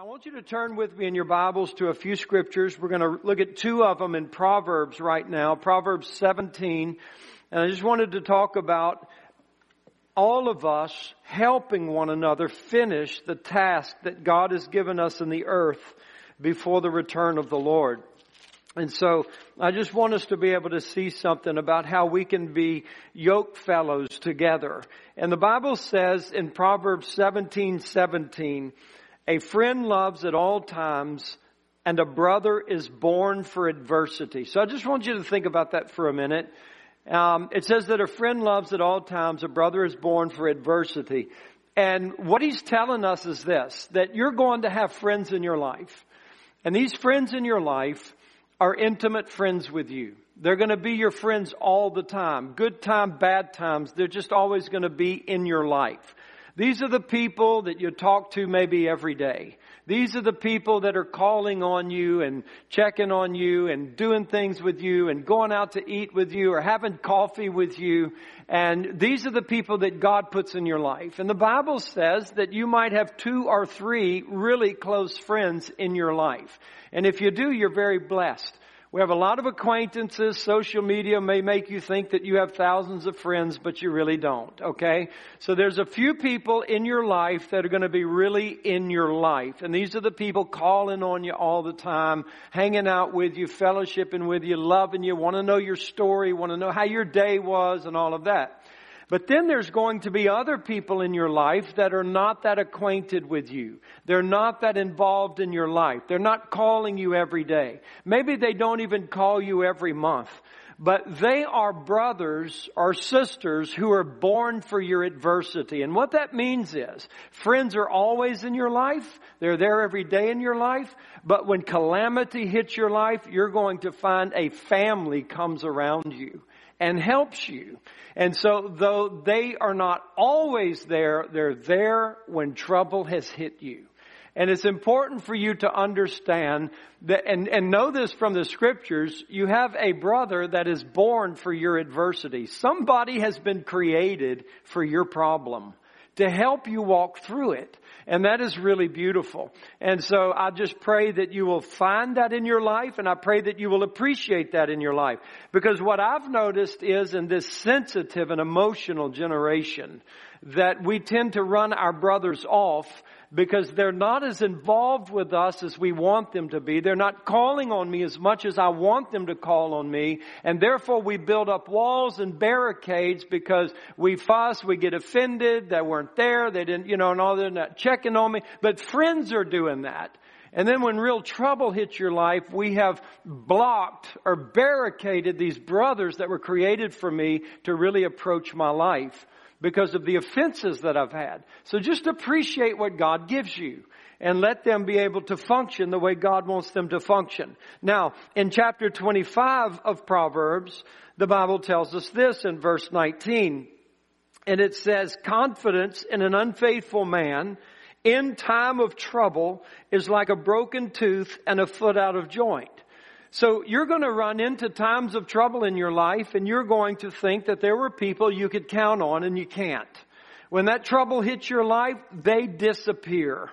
I want you to turn with me in your Bibles to a few scriptures. We're going to look at two of them in Proverbs right now. Proverbs 17. And I just wanted to talk about all of us helping one another finish the task that God has given us in the earth before the return of the Lord. And so I just want us to be able to see something about how we can be yoke fellows together. And the Bible says in Proverbs 17, 17, a friend loves at all times and a brother is born for adversity. So I just want you to think about that for a minute. Um, it says that a friend loves at all times, a brother is born for adversity. And what he's telling us is this, that you're going to have friends in your life. And these friends in your life are intimate friends with you. They're going to be your friends all the time. Good time, bad times. They're just always going to be in your life. These are the people that you talk to maybe every day. These are the people that are calling on you and checking on you and doing things with you and going out to eat with you or having coffee with you. And these are the people that God puts in your life. And the Bible says that you might have two or three really close friends in your life. And if you do, you're very blessed. We have a lot of acquaintances. Social media may make you think that you have thousands of friends, but you really don't, okay? So there's a few people in your life that are going to be really in your life. And these are the people calling on you all the time, hanging out with you, fellowshipping with you, loving you, want to know your story, want to know how your day was and all of that. But then there's going to be other people in your life that are not that acquainted with you. They're not that involved in your life. They're not calling you every day. Maybe they don't even call you every month. But they are brothers or sisters who are born for your adversity. And what that means is, friends are always in your life. They're there every day in your life. But when calamity hits your life, you're going to find a family comes around you and helps you. And so though they are not always there, they're there when trouble has hit you. And it's important for you to understand that, and, and know this from the scriptures, you have a brother that is born for your adversity. Somebody has been created for your problem to help you walk through it. And that is really beautiful. And so I just pray that you will find that in your life and I pray that you will appreciate that in your life. Because what I've noticed is in this sensitive and emotional generation that we tend to run our brothers off because they're not as involved with us as we want them to be. They're not calling on me as much as I want them to call on me. And therefore we build up walls and barricades because we fuss, we get offended, they weren't there, they didn't, you know, and all they're not checking on me. But friends are doing that. And then when real trouble hits your life, we have blocked or barricaded these brothers that were created for me to really approach my life because of the offenses that I've had. So just appreciate what God gives you and let them be able to function the way God wants them to function. Now, in chapter 25 of Proverbs, the Bible tells us this in verse 19. And it says, confidence in an unfaithful man in time of trouble is like a broken tooth and a foot out of joint. So you're going to run into times of trouble in your life and you're going to think that there were people you could count on and you can't. When that trouble hits your life, they disappear.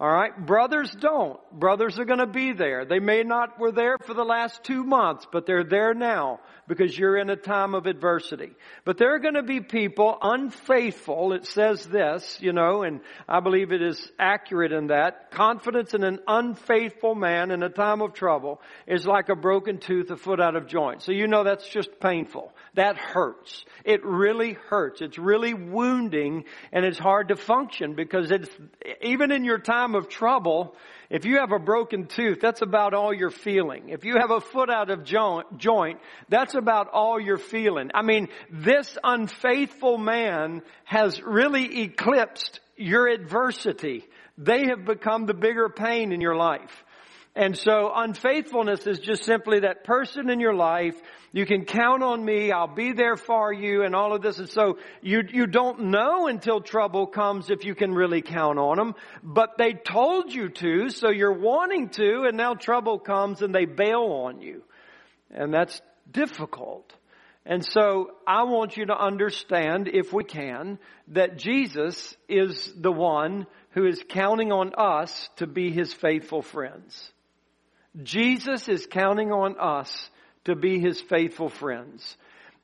Alright? Brothers don't. Brothers are gonna be there. They may not were there for the last two months, but they're there now because you're in a time of adversity. But there are gonna be people unfaithful. It says this, you know, and I believe it is accurate in that. Confidence in an unfaithful man in a time of trouble is like a broken tooth, a foot out of joint. So you know that's just painful. That hurts. It really hurts. It's really wounding and it's hard to function because it's, even in your time of trouble, if you have a broken tooth, that's about all you're feeling. If you have a foot out of joint, that's about all you're feeling. I mean, this unfaithful man has really eclipsed your adversity. They have become the bigger pain in your life. And so unfaithfulness is just simply that person in your life. You can count on me. I'll be there for you and all of this. And so you, you don't know until trouble comes if you can really count on them. But they told you to, so you're wanting to, and now trouble comes and they bail on you. And that's difficult. And so I want you to understand, if we can, that Jesus is the one who is counting on us to be his faithful friends. Jesus is counting on us to be his faithful friends.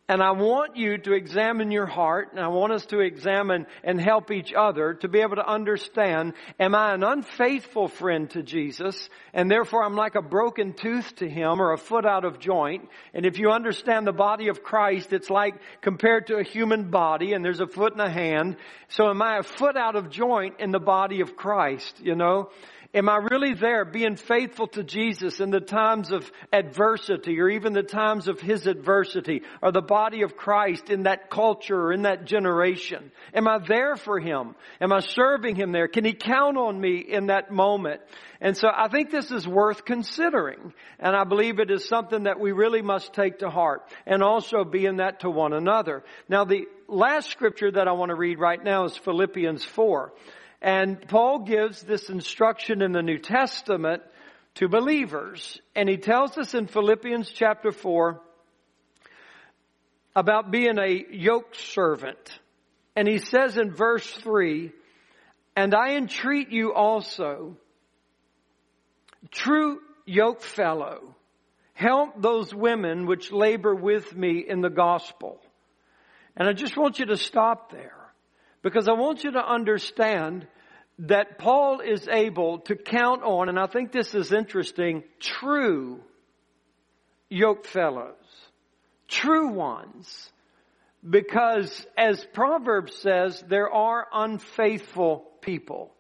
And I want you to examine your heart, and I want us to examine and help each other to be able to understand, am I an unfaithful friend to Jesus, and therefore I'm like a broken tooth to Him or a foot out of joint? And if you understand the body of Christ, it's like compared to a human body, and there's a foot and a hand. So am I a foot out of joint in the body of Christ, you know? Am I really there being faithful to Jesus in the times of adversity or even the times of his adversity or the body of Christ in that culture or in that generation? Am I there for him? Am I serving him there? Can he count on me in that moment? And so I think this is worth considering. And I believe it is something that we really must take to heart and also be in that to one another. Now the last scripture that I want to read right now is Philippians 4. And Paul gives this instruction in the New Testament to believers. And he tells us in Philippians chapter 4 about being a yoke servant. And he says in verse 3, And I entreat you also, true yoke fellow, help those women which labor with me in the gospel. And I just want you to stop there. Because I want you to understand that Paul is able to count on, and I think this is interesting, true yoke fellows. True ones. Because as Proverbs says, there are unfaithful people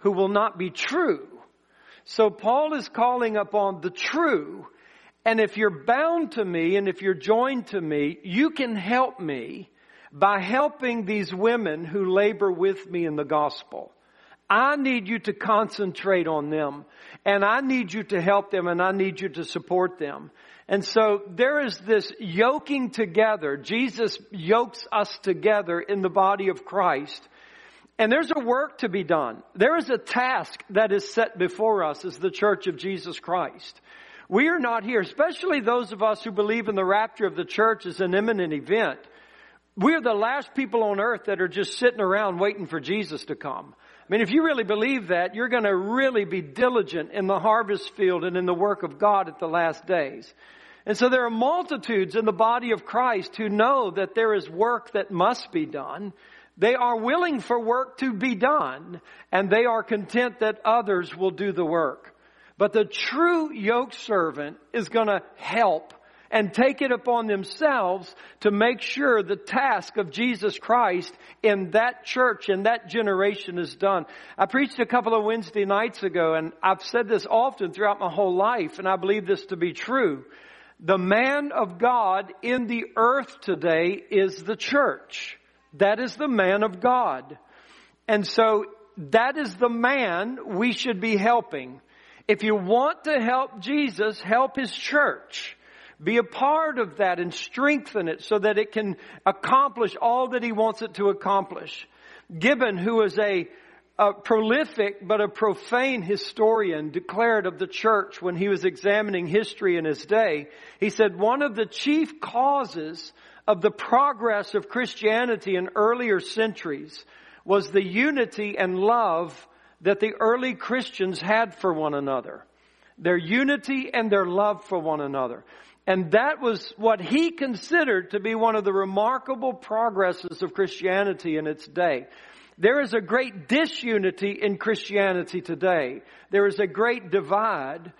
who will not be true. So Paul is calling upon the true. And if you're bound to me and if you're joined to me, you can help me by helping these women who labor with me in the gospel. I need you to concentrate on them and I need you to help them and I need you to support them. And so there is this yoking together. Jesus yokes us together in the body of Christ. And there's a work to be done. There is a task that is set before us as the church of Jesus Christ. We are not here, especially those of us who believe in the rapture of the church as an imminent event. We're the last people on earth that are just sitting around waiting for Jesus to come. I mean, if you really believe that, you're going to really be diligent in the harvest field and in the work of God at the last days. And so there are multitudes in the body of Christ who know that there is work that must be done. They are willing for work to be done, and they are content that others will do the work. But the true yoke servant is going to help and take it upon themselves to make sure the task of Jesus Christ in that church, in that generation is done. I preached a couple of Wednesday nights ago and I've said this often throughout my whole life and I believe this to be true. The man of God in the earth today is the church. That is the man of God. And so that is the man we should be helping. If you want to help Jesus, help his church. Be a part of that and strengthen it so that it can accomplish all that he wants it to accomplish. Gibbon, who is a, a prolific but a profane historian, declared of the church when he was examining history in his day, he said one of the chief causes of the progress of Christianity in earlier centuries was the unity and love that the early Christians had for one another. Their unity and their love for one another. And that was what he considered to be one of the remarkable progresses of Christianity in its day. There is a great disunity in Christianity today. There is a great divide.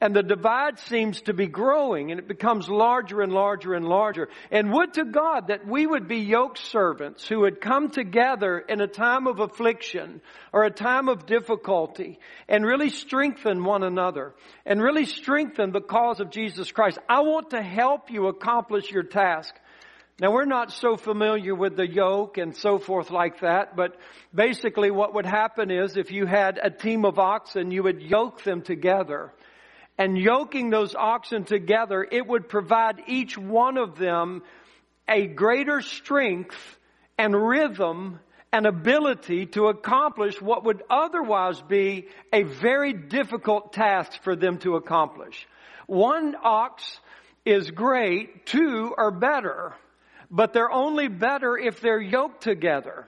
And the divide seems to be growing and it becomes larger and larger and larger. And would to God that we would be yoke servants who would come together in a time of affliction or a time of difficulty and really strengthen one another and really strengthen the cause of Jesus Christ. I want to help you accomplish your task. Now we're not so familiar with the yoke and so forth like that, but basically what would happen is if you had a team of oxen, you would yoke them together and yoking those oxen together, it would provide each one of them a greater strength and rhythm and ability to accomplish what would otherwise be a very difficult task for them to accomplish. One ox is great. Two are better. But they're only better if they're yoked together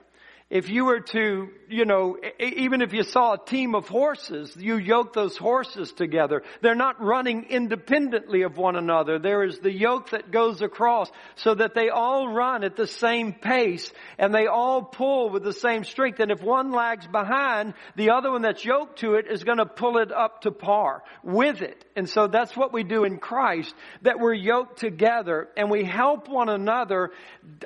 if you were to, you know, even if you saw a team of horses, you yoke those horses together. They're not running independently of one another. There is the yoke that goes across so that they all run at the same pace and they all pull with the same strength. And if one lags behind, the other one that's yoked to it is going to pull it up to par with it. And so that's what we do in Christ, that we're yoked together and we help one another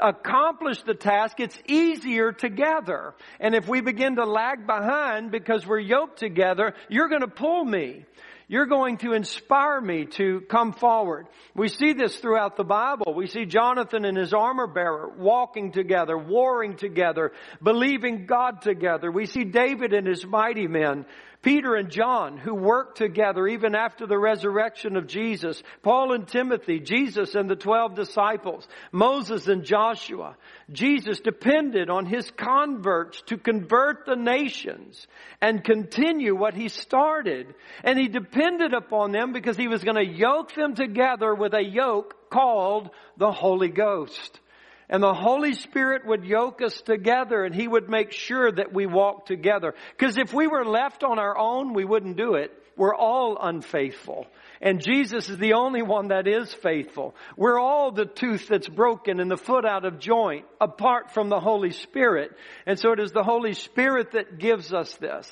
accomplish the task. It's easier together. And if we begin to lag behind because we're yoked together, you're going to pull me. You're going to inspire me to come forward. We see this throughout the Bible. We see Jonathan and his armor bearer walking together, warring together, believing God together. We see David and his mighty men Peter and John, who worked together even after the resurrection of Jesus, Paul and Timothy, Jesus and the twelve disciples, Moses and Joshua. Jesus depended on his converts to convert the nations and continue what he started. And he depended upon them because he was going to yoke them together with a yoke called the Holy Ghost. And the Holy Spirit would yoke us together and He would make sure that we walk together. Because if we were left on our own, we wouldn't do it. We're all unfaithful. And Jesus is the only one that is faithful. We're all the tooth that's broken and the foot out of joint apart from the Holy Spirit. And so it is the Holy Spirit that gives us this.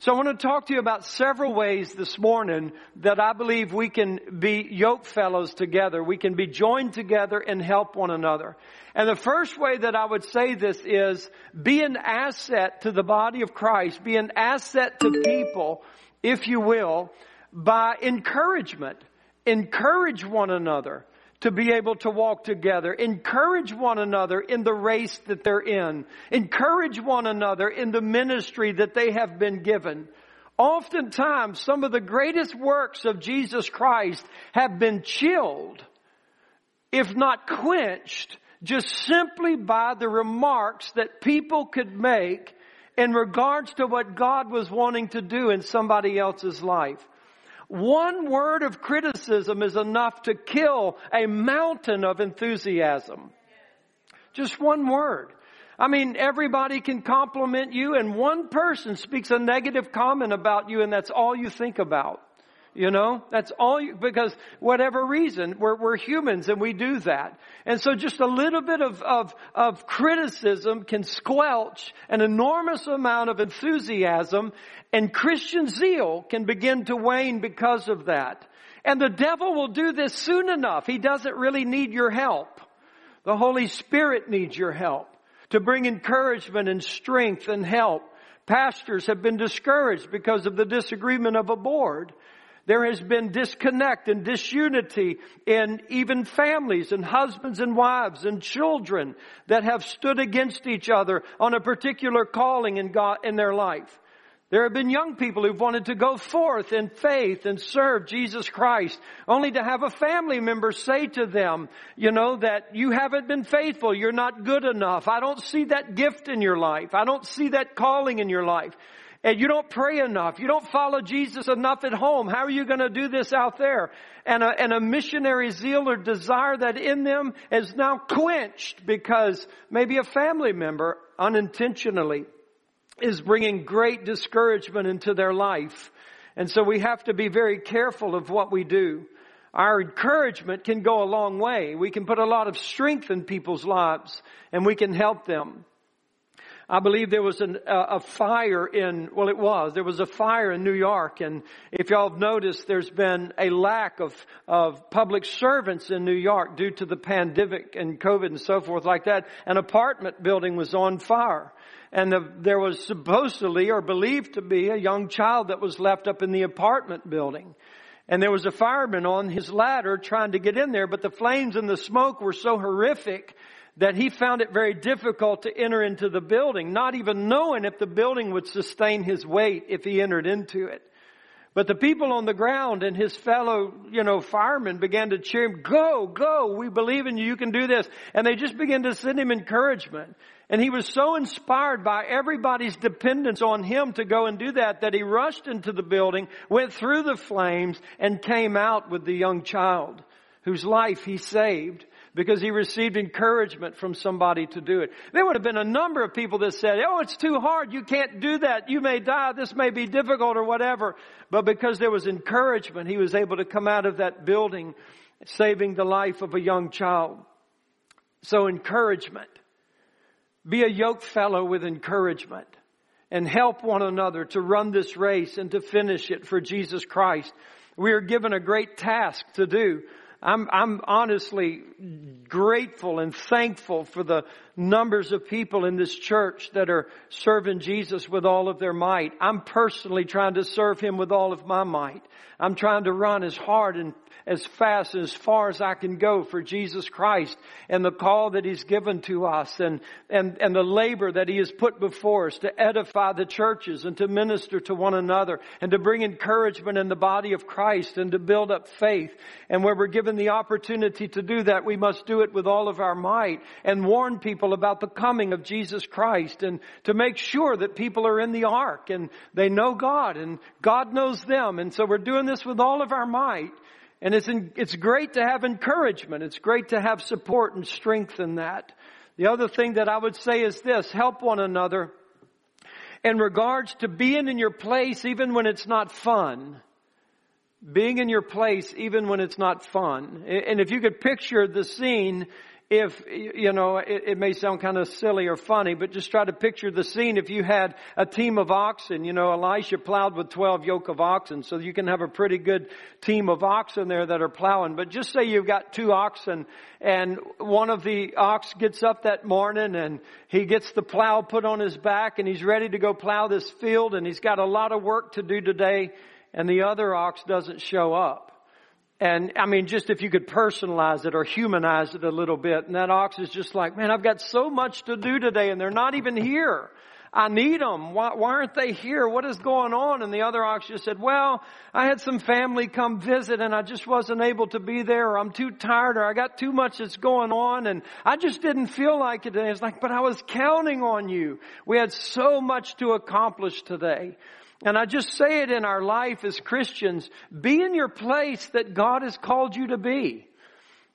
So I want to talk to you about several ways this morning that I believe we can be yoke fellows together. We can be joined together and help one another. And the first way that I would say this is be an asset to the body of Christ, be an asset to people, if you will, by encouragement. Encourage one another to be able to walk together. Encourage one another in the race that they're in. Encourage one another in the ministry that they have been given. Oftentimes, some of the greatest works of Jesus Christ have been chilled, if not quenched, just simply by the remarks that people could make in regards to what God was wanting to do in somebody else's life. One word of criticism is enough to kill a mountain of enthusiasm. Just one word. I mean, everybody can compliment you and one person speaks a negative comment about you and that's all you think about. You know, that's all you, because whatever reason, we're, we're humans and we do that. And so just a little bit of, of, of criticism can squelch an enormous amount of enthusiasm and Christian zeal can begin to wane because of that. And the devil will do this soon enough. He doesn't really need your help. The Holy Spirit needs your help to bring encouragement and strength and help. Pastors have been discouraged because of the disagreement of a board. There has been disconnect and disunity in even families and husbands and wives and children that have stood against each other on a particular calling in God, in their life. There have been young people who've wanted to go forth in faith and serve Jesus Christ, only to have a family member say to them, you know, that you haven't been faithful, you're not good enough, I don't see that gift in your life, I don't see that calling in your life and you don't pray enough. You don't follow Jesus enough at home. How are you going to do this out there? And a, and a missionary zeal or desire that in them is now quenched because maybe a family member unintentionally is bringing great discouragement into their life. And so we have to be very careful of what we do. Our encouragement can go a long way. We can put a lot of strength in people's lives and we can help them. I believe there was an, a fire in, well it was, there was a fire in New York and if y'all have noticed there's been a lack of, of public servants in New York due to the pandemic and COVID and so forth like that. An apartment building was on fire and the, there was supposedly or believed to be a young child that was left up in the apartment building. And there was a fireman on his ladder trying to get in there, but the flames and the smoke were so horrific that he found it very difficult to enter into the building, not even knowing if the building would sustain his weight if he entered into it. But the people on the ground and his fellow, you know, firemen began to cheer him, go, go, we believe in you, you can do this. And they just began to send him encouragement. And he was so inspired by everybody's dependence on him to go and do that, that he rushed into the building, went through the flames, and came out with the young child. whose life he saved because he received encouragement from somebody to do it. There would have been a number of people that said, oh, it's too hard. You can't do that. You may die. This may be difficult or whatever. But because there was encouragement, he was able to come out of that building saving the life of a young child. So encouragement. Be a yoke fellow with encouragement and help one another to run this race and to finish it for Jesus Christ. We are given a great task to do. I'm, I'm honestly grateful and thankful for the numbers of people in this church that are serving Jesus with all of their might. I'm personally trying to serve Him with all of my might. I'm trying to run as hard and as fast as far as I can go for Jesus Christ and the call that He's given to us and, and, and the labor that He has put before us to edify the churches and to minister to one another and to bring encouragement in the body of Christ and to build up faith. And where we're given the opportunity to do that, we must do it with all of our might and warn people about the coming of Jesus Christ and to make sure that people are in the ark and they know God and God knows them. And so we're doing this with all of our might. And it's, in, it's great to have encouragement. It's great to have support and strength in that. The other thing that I would say is this, help one another in regards to being in your place even when it's not fun. Being in your place even when it's not fun. And if you could picture the scene, if, you know, it, it, may sound kind of silly or funny, but just try to picture the scene if you had a team of oxen, you know, Elisha plowed with 12 yoke of oxen, so you can have a pretty good team of oxen there that are plowing. But just say you've got two oxen and one of the ox gets up that morning and he gets the plow put on his back and he's ready to go plow this field and he's got a lot of work to do today and the other ox doesn't show up. And I mean, just if you could personalize it or humanize it a little bit. And that ox is just like, man, I've got so much to do today and they're not even here. I need them. Why, why, aren't they here? What is going on? And the other ox just said, well, I had some family come visit and I just wasn't able to be there or I'm too tired or I got too much that's going on and I just didn't feel like it today. It's like, but I was counting on you. We had so much to accomplish today. And I just say it in our life as Christians, be in your place that God has called you to be.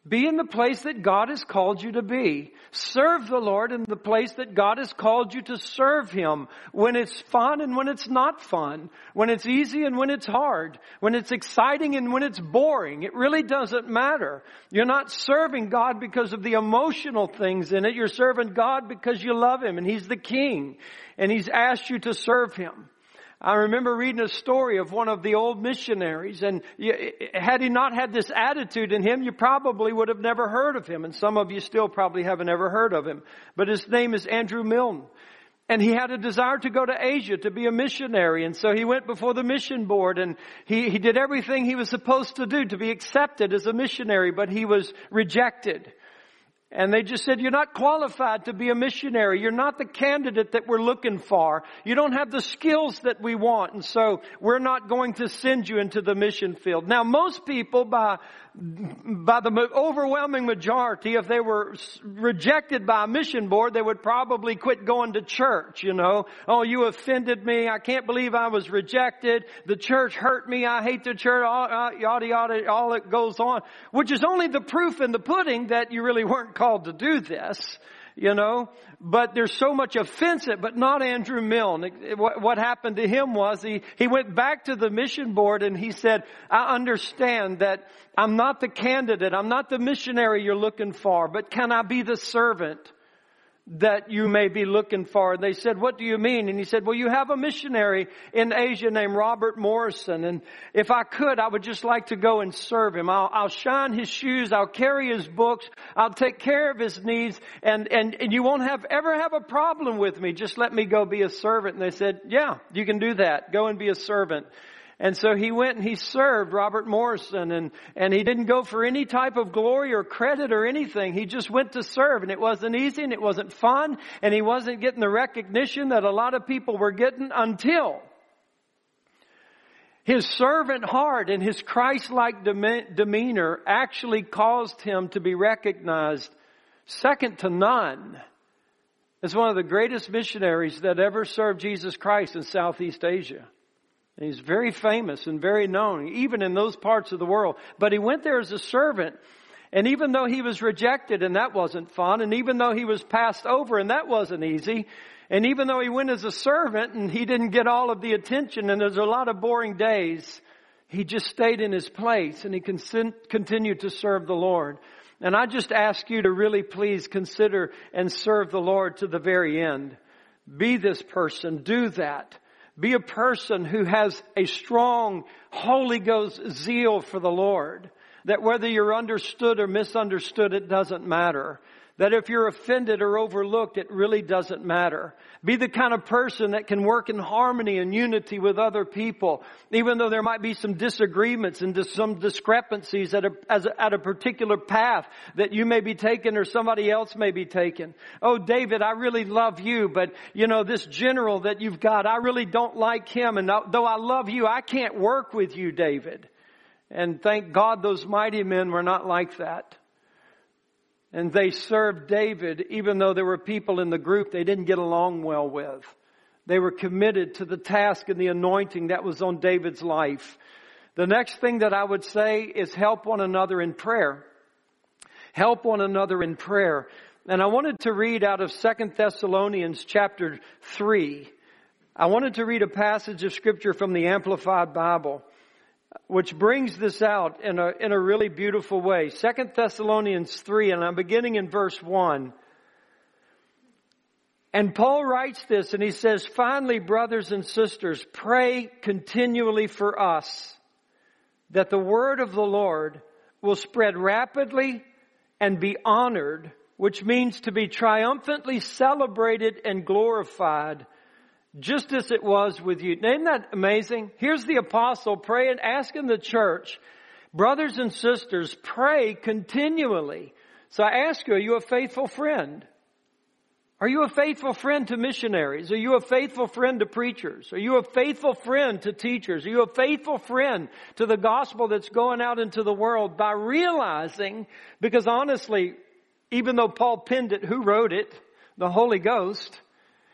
Be in the place that God has called you to be. Serve the Lord in the place that God has called you to serve Him when it's fun and when it's not fun, when it's easy and when it's hard, when it's exciting and when it's boring. It really doesn't matter. You're not serving God because of the emotional things in it. You're serving God because you love Him and He's the King and He's asked you to serve Him. I remember reading a story of one of the old missionaries and had he not had this attitude in him, you probably would have never heard of him. And some of you still probably haven't ever heard of him. But his name is Andrew Milne. And he had a desire to go to Asia to be a missionary. And so he went before the mission board and he, he did everything he was supposed to do to be accepted as a missionary, but he was rejected. And they just said, you're not qualified to be a missionary. You're not the candidate that we're looking for. You don't have the skills that we want. And so we're not going to send you into the mission field. Now most people by by the overwhelming majority, if they were rejected by a mission board, they would probably quit going to church, you know. Oh, you offended me. I can't believe I was rejected. The church hurt me. I hate the church. All, uh, yada, yada, all that goes on. Which is only the proof in the pudding that you really weren't called to do this you know. But there's so much offense, but not Andrew Milne. What happened to him was he, he went back to the mission board and he said, I understand that I'm not the candidate, I'm not the missionary you're looking for, but can I be the servant? That you may be looking for. And they said, what do you mean? And he said, well, you have a missionary in Asia named Robert Morrison. And if I could, I would just like to go and serve him. I'll, I'll shine his shoes. I'll carry his books. I'll take care of his needs. And, and, and you won't have, ever have a problem with me. Just let me go be a servant. And they said, yeah, you can do that. Go and be a servant. And so he went and he served Robert Morrison and, and he didn't go for any type of glory or credit or anything. He just went to serve and it wasn't easy and it wasn't fun and he wasn't getting the recognition that a lot of people were getting until his servant heart and his Christ-like demeanor actually caused him to be recognized second to none as one of the greatest missionaries that ever served Jesus Christ in Southeast Asia. He's very famous and very known, even in those parts of the world. But he went there as a servant. And even though he was rejected and that wasn't fun, and even though he was passed over and that wasn't easy, and even though he went as a servant and he didn't get all of the attention and there's a lot of boring days, he just stayed in his place and he continued to serve the Lord. And I just ask you to really please consider and serve the Lord to the very end. Be this person. Do that. Be a person who has a strong Holy Ghost zeal for the Lord. That whether you're understood or misunderstood, it doesn't matter. That if you're offended or overlooked, it really doesn't matter. Be the kind of person that can work in harmony and unity with other people, even though there might be some disagreements and some discrepancies at a, a, at a particular path that you may be taking or somebody else may be taking. Oh, David, I really love you, but you know, this general that you've got, I really don't like him. And though I love you, I can't work with you, David. And thank God those mighty men were not like that. And they served David even though there were people in the group they didn't get along well with. They were committed to the task and the anointing that was on David's life. The next thing that I would say is help one another in prayer. Help one another in prayer. And I wanted to read out of Second Thessalonians chapter 3. I wanted to read a passage of scripture from the Amplified Bible which brings this out in a, in a really beautiful way. Second Thessalonians 3, and I'm beginning in verse 1. And Paul writes this and he says, finally, brothers and sisters, pray continually for us that the word of the Lord will spread rapidly and be honored, which means to be triumphantly celebrated and glorified just as it was with you. Isn't that amazing? Here's the apostle praying, asking the church, brothers and sisters, pray continually. So I ask you, are you a faithful friend? Are you a faithful friend to missionaries? Are you a faithful friend to preachers? Are you a faithful friend to teachers? Are you a faithful friend to the gospel that's going out into the world by realizing, because honestly, even though Paul penned it, who wrote it? The Holy Ghost.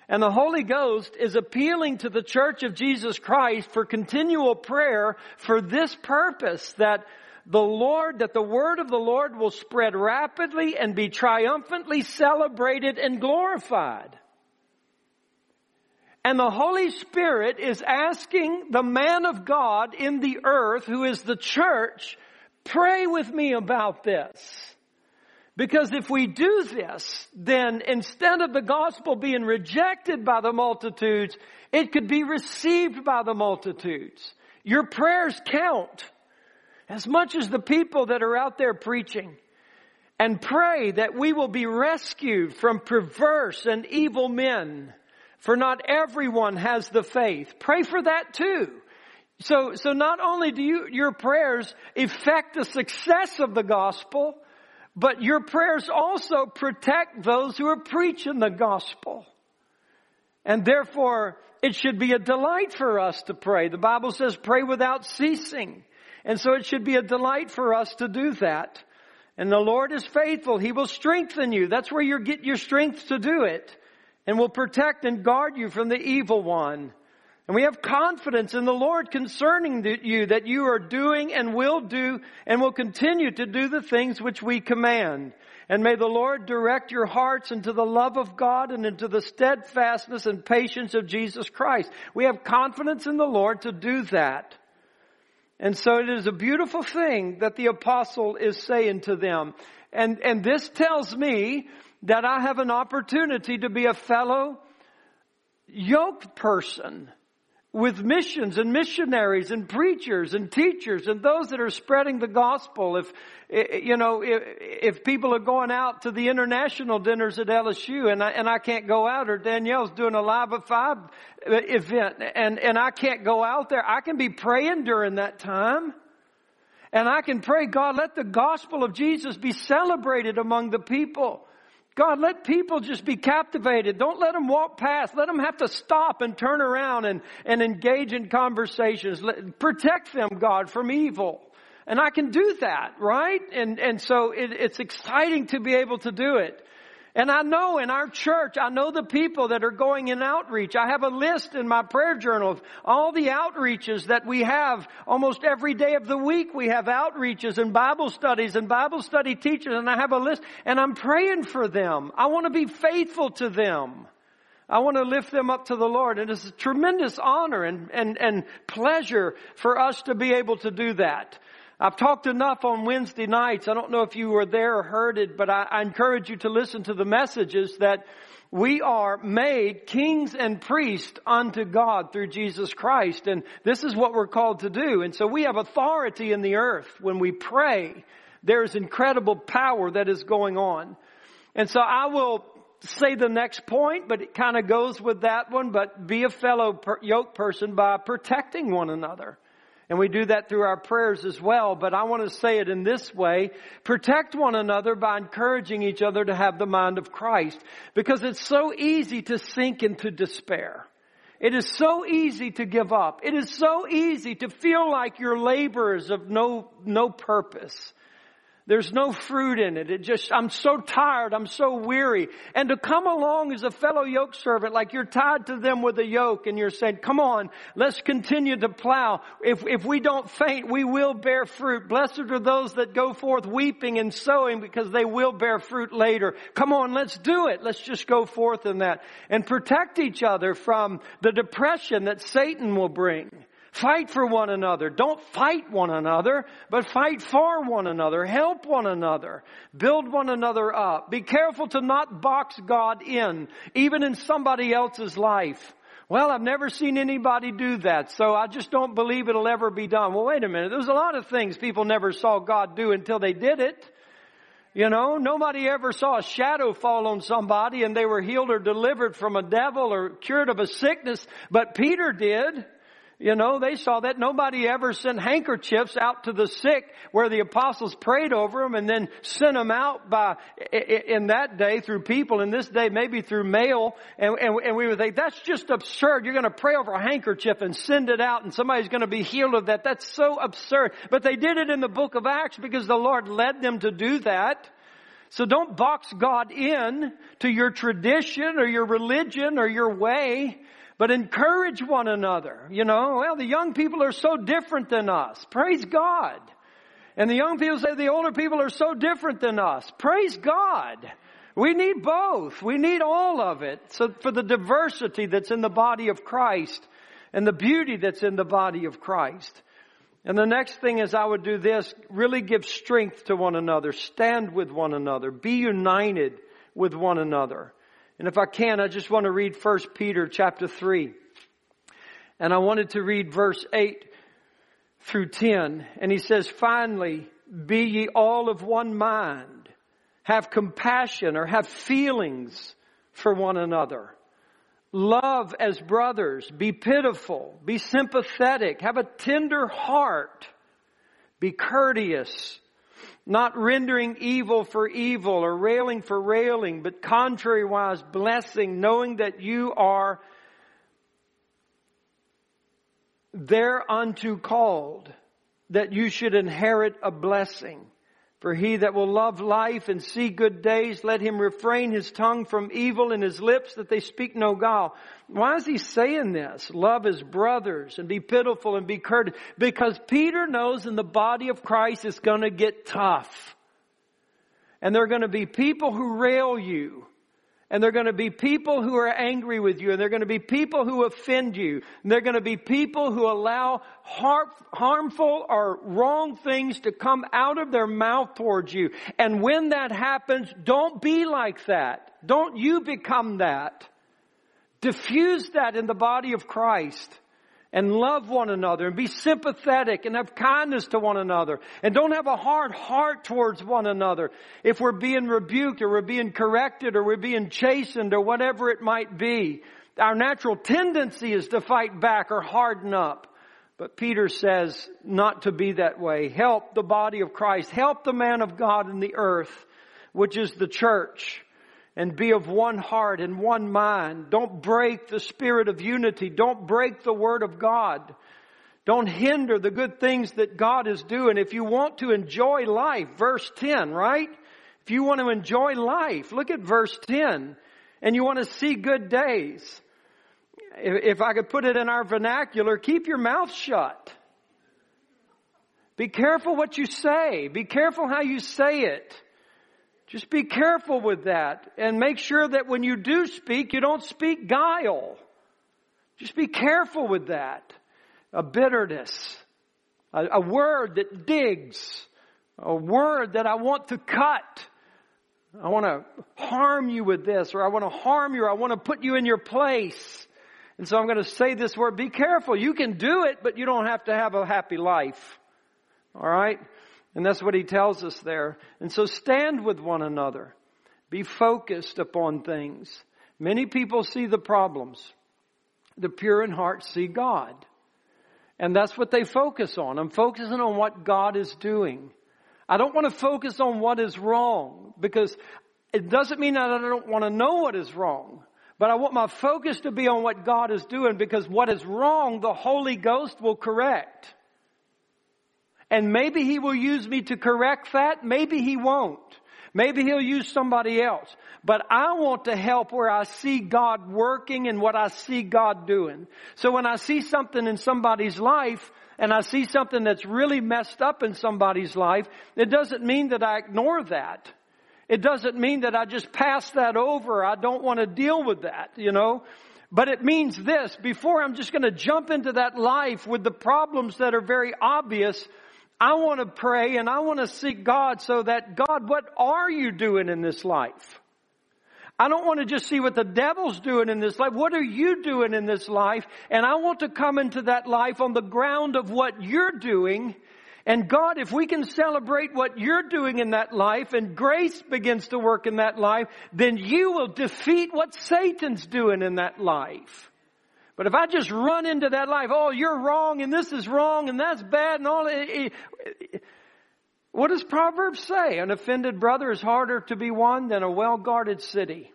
And the Holy Ghost is appealing to the church of Jesus Christ for continual prayer for this purpose that the Lord, that the word of the Lord will spread rapidly and be triumphantly celebrated and glorified. And the Holy Spirit is asking the man of God in the earth, who is the church, pray with me about this. Because if we do this, then instead of the gospel being rejected by the multitudes, it could be received by the multitudes. Your prayers count as much as the people that are out there preaching. And pray that we will be rescued from perverse and evil men. For not everyone has the faith. Pray for that too. So, so not only do you, your prayers affect the success of the gospel, but your prayers also protect those who are preaching the gospel. And therefore, it should be a delight for us to pray. The Bible says pray without ceasing. And so it should be a delight for us to do that. And the Lord is faithful. He will strengthen you. That's where you get your strength to do it. And will protect and guard you from the evil one. And we have confidence in the Lord concerning you that you are doing and will do and will continue to do the things which we command. And may the Lord direct your hearts into the love of God and into the steadfastness and patience of Jesus Christ. We have confidence in the Lord to do that. And so it is a beautiful thing that the apostle is saying to them. And, and this tells me that I have an opportunity to be a fellow yoked person with missions and missionaries and preachers and teachers and those that are spreading the gospel. If, eh, eh, you know, if, if people are going out to the international dinners at LSU and I, and I can't go out or Danielle's doing a live five eh, event and, and I can't go out there, I can be praying during that time. And I can pray, God, let the gospel of Jesus be celebrated among the people. God, let people just be captivated. Don't let them walk past. Let them have to stop and turn around and, and engage in conversations. Let, protect them, God, from evil. And I can do that, right? And, and so it, it's exciting to be able to do it. And I know in our church, I know the people that are going in outreach. I have a list in my prayer journal of all the outreaches that we have. Almost every day of the week we have outreaches and Bible studies and Bible study teachers and I have a list and I'm praying for them. I want to be faithful to them. I want to lift them up to the Lord. And it's a tremendous honor and, and, and pleasure for us to be able to do that. I've talked enough on Wednesday nights. I don't know if you were there or heard it, but I, I encourage you to listen to the messages that we are made kings and priests unto God through Jesus Christ. And this is what we're called to do. And so we have authority in the earth. When we pray, there's incredible power that is going on. And so I will say the next point, but it kind of goes with that one, but be a fellow per- yoke person by protecting one another. And we do that through our prayers as well. But I want to say it in this way. Protect one another by encouraging each other to have the mind of Christ. Because it's so easy to sink into despair. It is so easy to give up. It is so easy to feel like your labor is of no, no purpose. There's no fruit in it. It just, I'm so tired. I'm so weary. And to come along as a fellow yoke servant, like you're tied to them with a yoke and you're saying, come on, let's continue to plow. If, if we don't faint, we will bear fruit. Blessed are those that go forth weeping and sowing because they will bear fruit later. Come on, let's do it. Let's just go forth in that and protect each other from the depression that Satan will bring. Fight for one another. Don't fight one another, but fight for one another. Help one another. Build one another up. Be careful to not box God in, even in somebody else's life. Well, I've never seen anybody do that, so I just don't believe it'll ever be done. Well, wait a minute. There's a lot of things people never saw God do until they did it. You know, nobody ever saw a shadow fall on somebody and they were healed or delivered from a devil or cured of a sickness, but Peter did. You know, they saw that nobody ever sent handkerchiefs out to the sick where the apostles prayed over them and then sent them out by, in that day through people, in this day maybe through mail. And, and, and we would think, that's just absurd. You're going to pray over a handkerchief and send it out and somebody's going to be healed of that. That's so absurd. But they did it in the book of Acts because the Lord led them to do that. So don't box God in to your tradition or your religion or your way but encourage one another. You know, well, the young people are so different than us. Praise God. And the young people say the older people are so different than us. Praise God. We need both. We need all of it. So for the diversity that's in the body of Christ and the beauty that's in the body of Christ. And the next thing is I would do this, really give strength to one another, stand with one another, be united with one another. And if I can, I just want to read 1 Peter chapter 3. And I wanted to read verse 8 through 10. And he says, finally, be ye all of one mind. Have compassion or have feelings for one another. Love as brothers. Be pitiful. Be sympathetic. Have a tender heart. Be courteous not rendering evil for evil or railing for railing, but contrariwise blessing, knowing that you are thereunto called, that you should inherit a blessing. For he that will love life and see good days, let him refrain his tongue from evil and his lips that they speak no guile. Why is he saying this? Love his brothers and be pitiful and be courteous. Because Peter knows in the body of Christ it's gonna get tough. And there are gonna be people who rail you and they're going to be people who are angry with you, and they're going to be people who offend you, and they're going to be people who allow har- harmful or wrong things to come out of their mouth towards you. And when that happens, don't be like that. Don't you become that. Diffuse that in the body of Christ and love one another and be sympathetic and have kindness to one another and don't have a hard heart towards one another. If we're being rebuked or we're being corrected or we're being chastened or whatever it might be, our natural tendency is to fight back or harden up. But Peter says not to be that way. Help the body of Christ. Help the man of God in the earth, which is the church and be of one heart and one mind. Don't break the spirit of unity. Don't break the word of God. Don't hinder the good things that God is doing. If you want to enjoy life, verse 10, right? If you want to enjoy life, look at verse 10, and you want to see good days. If I could put it in our vernacular, keep your mouth shut. Be careful what you say. Be careful how you say it. Just be careful with that and make sure that when you do speak, you don't speak guile. Just be careful with that. A bitterness, a, a word that digs, a word that I want to cut. I want to harm you with this, or I want to harm you, or I want to put you in your place. And so I'm going to say this word, be careful. You can do it, but you don't have to have a happy life. Alright? And that's what he tells us there. And so stand with one another. Be focused upon things. Many people see the problems. The pure in heart see God. And that's what they focus on. I'm focusing on what God is doing. I don't want to focus on what is wrong because it doesn't mean that I don't want to know what is wrong. But I want my focus to be on what God is doing because what is wrong, the Holy Ghost will correct. And maybe he will use me to correct that. Maybe he won't. Maybe he'll use somebody else. But I want to help where I see God working and what I see God doing. So when I see something in somebody's life, and I see something that's really messed up in somebody's life, it doesn't mean that I ignore that. It doesn't mean that I just pass that over. I don't want to deal with that, you know. But it means this, before I'm just going to jump into that life with the problems that are very obvious, I want to pray and I want to seek God so that God, what are you doing in this life? I don't want to just see what the devil's doing in this life. What are you doing in this life? And I want to come into that life on the ground of what you're doing. And God, if we can celebrate what you're doing in that life and grace begins to work in that life, then you will defeat what Satan's doing in that life. But if I just run into that life, oh, you're wrong and this is wrong and that's bad and all, it, it, what does Proverbs say? An offended brother is harder to be won than a well-guarded city.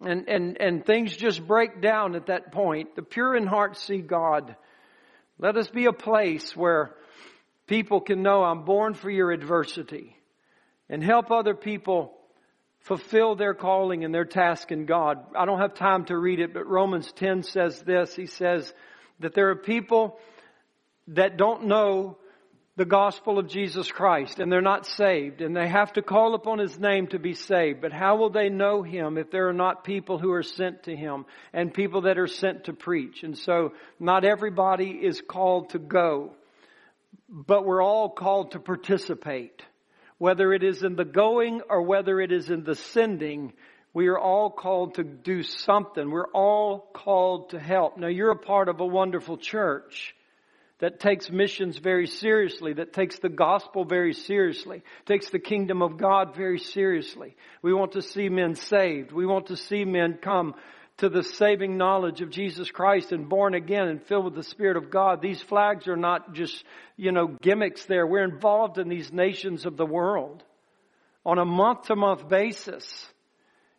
And, and, and things just break down at that point. The pure in heart see God. Let us be a place where people can know I'm born for your adversity and help other people fulfill their calling and their task in God. I don't have time to read it, but Romans 10 says this. He says that there are people that don't know the gospel of Jesus Christ and they're not saved and they have to call upon His name to be saved. But how will they know Him if there are not people who are sent to Him and people that are sent to preach? And so not everybody is called to go, but we're all called to participate whether it is in the going or whether it is in the sending, we are all called to do something. We're all called to help. Now you're a part of a wonderful church that takes missions very seriously, that takes the gospel very seriously, takes the kingdom of God very seriously. We want to see men saved. We want to see men come to the saving knowledge of Jesus Christ and born again and filled with the Spirit of God. These flags are not just, you know, gimmicks there. We're involved in these nations of the world on a month to month basis.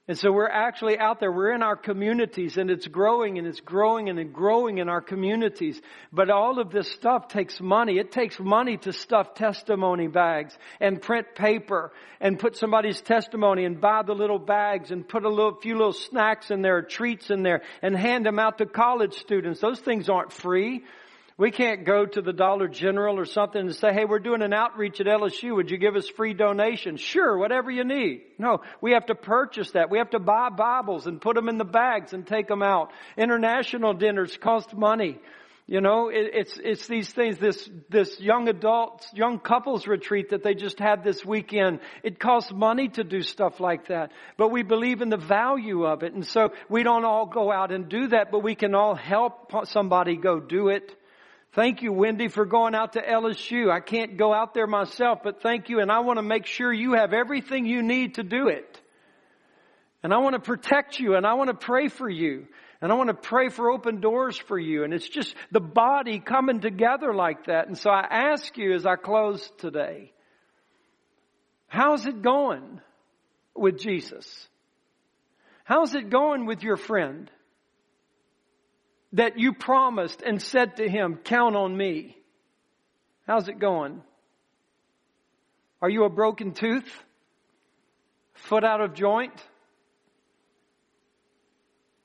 And so we're actually out there. We're in our communities and it's growing and it's growing and it's growing in our communities. But all of this stuff takes money. It takes money to stuff testimony bags and print paper and put somebody's testimony and buy the little bags and put a little, few little snacks in there, treats in there and hand them out to college students. Those things aren't free. We can't go to the Dollar General or something and say, hey, we're doing an outreach at LSU. Would you give us free donations? Sure, whatever you need. No, we have to purchase that. We have to buy Bibles and put them in the bags and take them out. International dinners cost money. You know, it, it's, it's these things, this, this young adults, young couples retreat that they just had this weekend. It costs money to do stuff like that. But we believe in the value of it. And so we don't all go out and do that, but we can all help somebody go do it. Thank you, Wendy, for going out to LSU. I can't go out there myself, but thank you. And I want to make sure you have everything you need to do it. And I want to protect you and I want to pray for you. And I want to pray for open doors for you. And it's just the body coming together like that. And so I ask you as I close today, how's it going with Jesus? How's it going with your friend? That you promised and said to him, count on me. How's it going? Are you a broken tooth? Foot out of joint?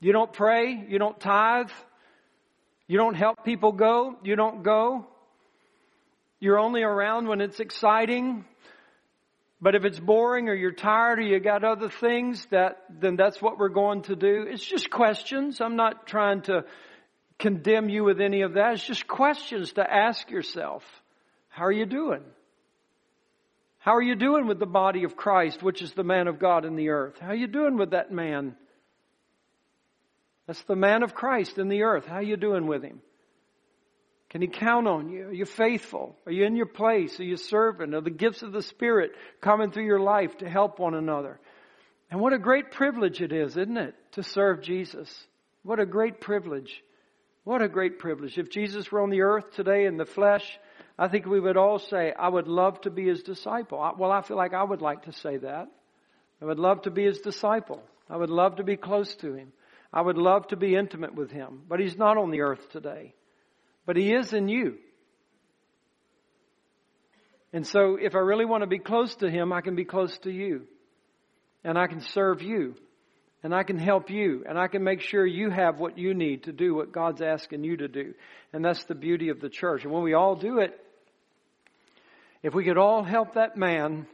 You don't pray? You don't tithe? You don't help people go? You don't go? You're only around when it's exciting? But if it's boring or you're tired or you got other things that, then that's what we're going to do. It's just questions. I'm not trying to condemn you with any of that. It's just questions to ask yourself. How are you doing? How are you doing with the body of Christ, which is the man of God in the earth? How are you doing with that man? That's the man of Christ in the earth. How are you doing with him? Can he count on you? Are you faithful? Are you in your place? Are you serving? Are the gifts of the Spirit coming through your life to help one another? And what a great privilege it is, isn't it, to serve Jesus? What a great privilege. What a great privilege. If Jesus were on the earth today in the flesh, I think we would all say, I would love to be his disciple. Well, I feel like I would like to say that. I would love to be his disciple. I would love to be close to him. I would love to be intimate with him. But he's not on the earth today but He is in you. And so if I really want to be close to Him, I can be close to you. And I can serve you. And I can help you. And I can make sure you have what you need to do what God's asking you to do. And that's the beauty of the church. And when we all do it, if we could all help that man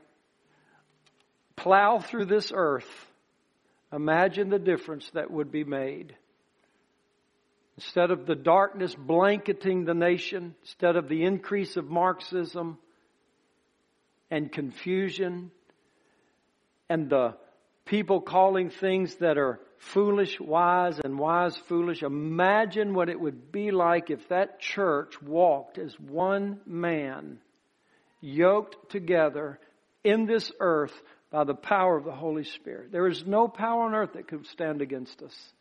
plow through this earth, imagine the difference that would be made. Instead of the darkness blanketing the nation, instead of the increase of Marxism and confusion and the people calling things that are foolish wise and wise foolish, imagine what it would be like if that church walked as one man, yoked together in this earth by the power of the Holy Spirit. There is no power on earth that could stand against us.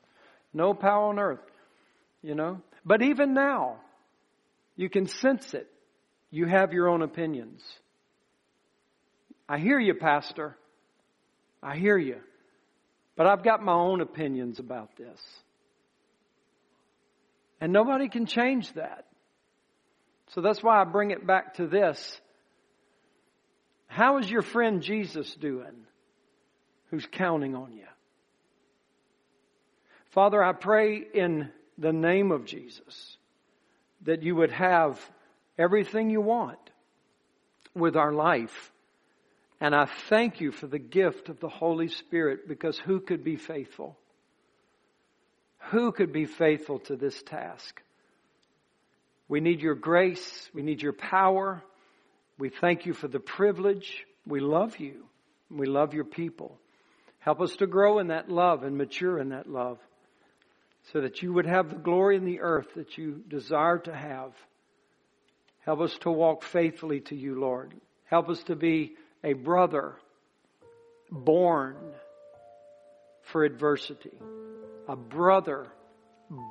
No power on earth you know? But even now, you can sense it. You have your own opinions. I hear you, Pastor. I hear you. But I've got my own opinions about this. And nobody can change that. So that's why I bring it back to this. How is your friend Jesus doing who's counting on you? Father, I pray in the name of Jesus, that you would have everything you want with our life. And I thank you for the gift of the Holy Spirit because who could be faithful? Who could be faithful to this task? We need your grace. We need your power. We thank you for the privilege. We love you. We love your people. Help us to grow in that love and mature in that love so that you would have the glory in the earth that you desire to have. Help us to walk faithfully to you, Lord. Help us to be a brother born for adversity, a brother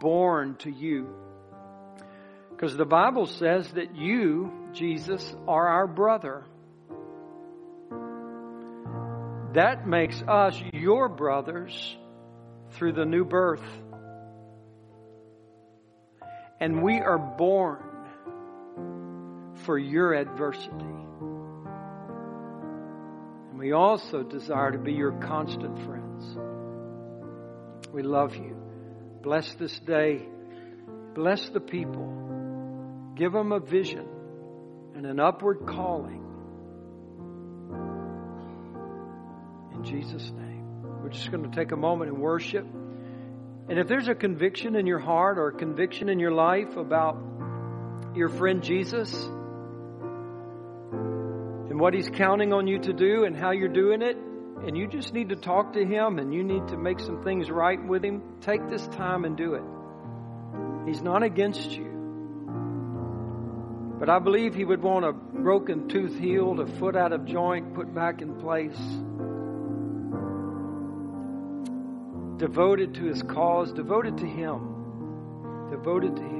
born to you. Because the Bible says that you, Jesus, are our brother. That makes us your brothers through the new birth. And we are born for your adversity. We also desire to be your constant friends. We love you. Bless this day. Bless the people. Give them a vision and an upward calling. In Jesus' name. We're just going to take a moment and worship. And if there's a conviction in your heart or a conviction in your life about your friend Jesus what he's counting on you to do and how you're doing it, and you just need to talk to him and you need to make some things right with him, take this time and do it. He's not against you. But I believe he would want a broken tooth healed, a foot out of joint put back in place. devoted to his cause, devoted to him, devoted to him.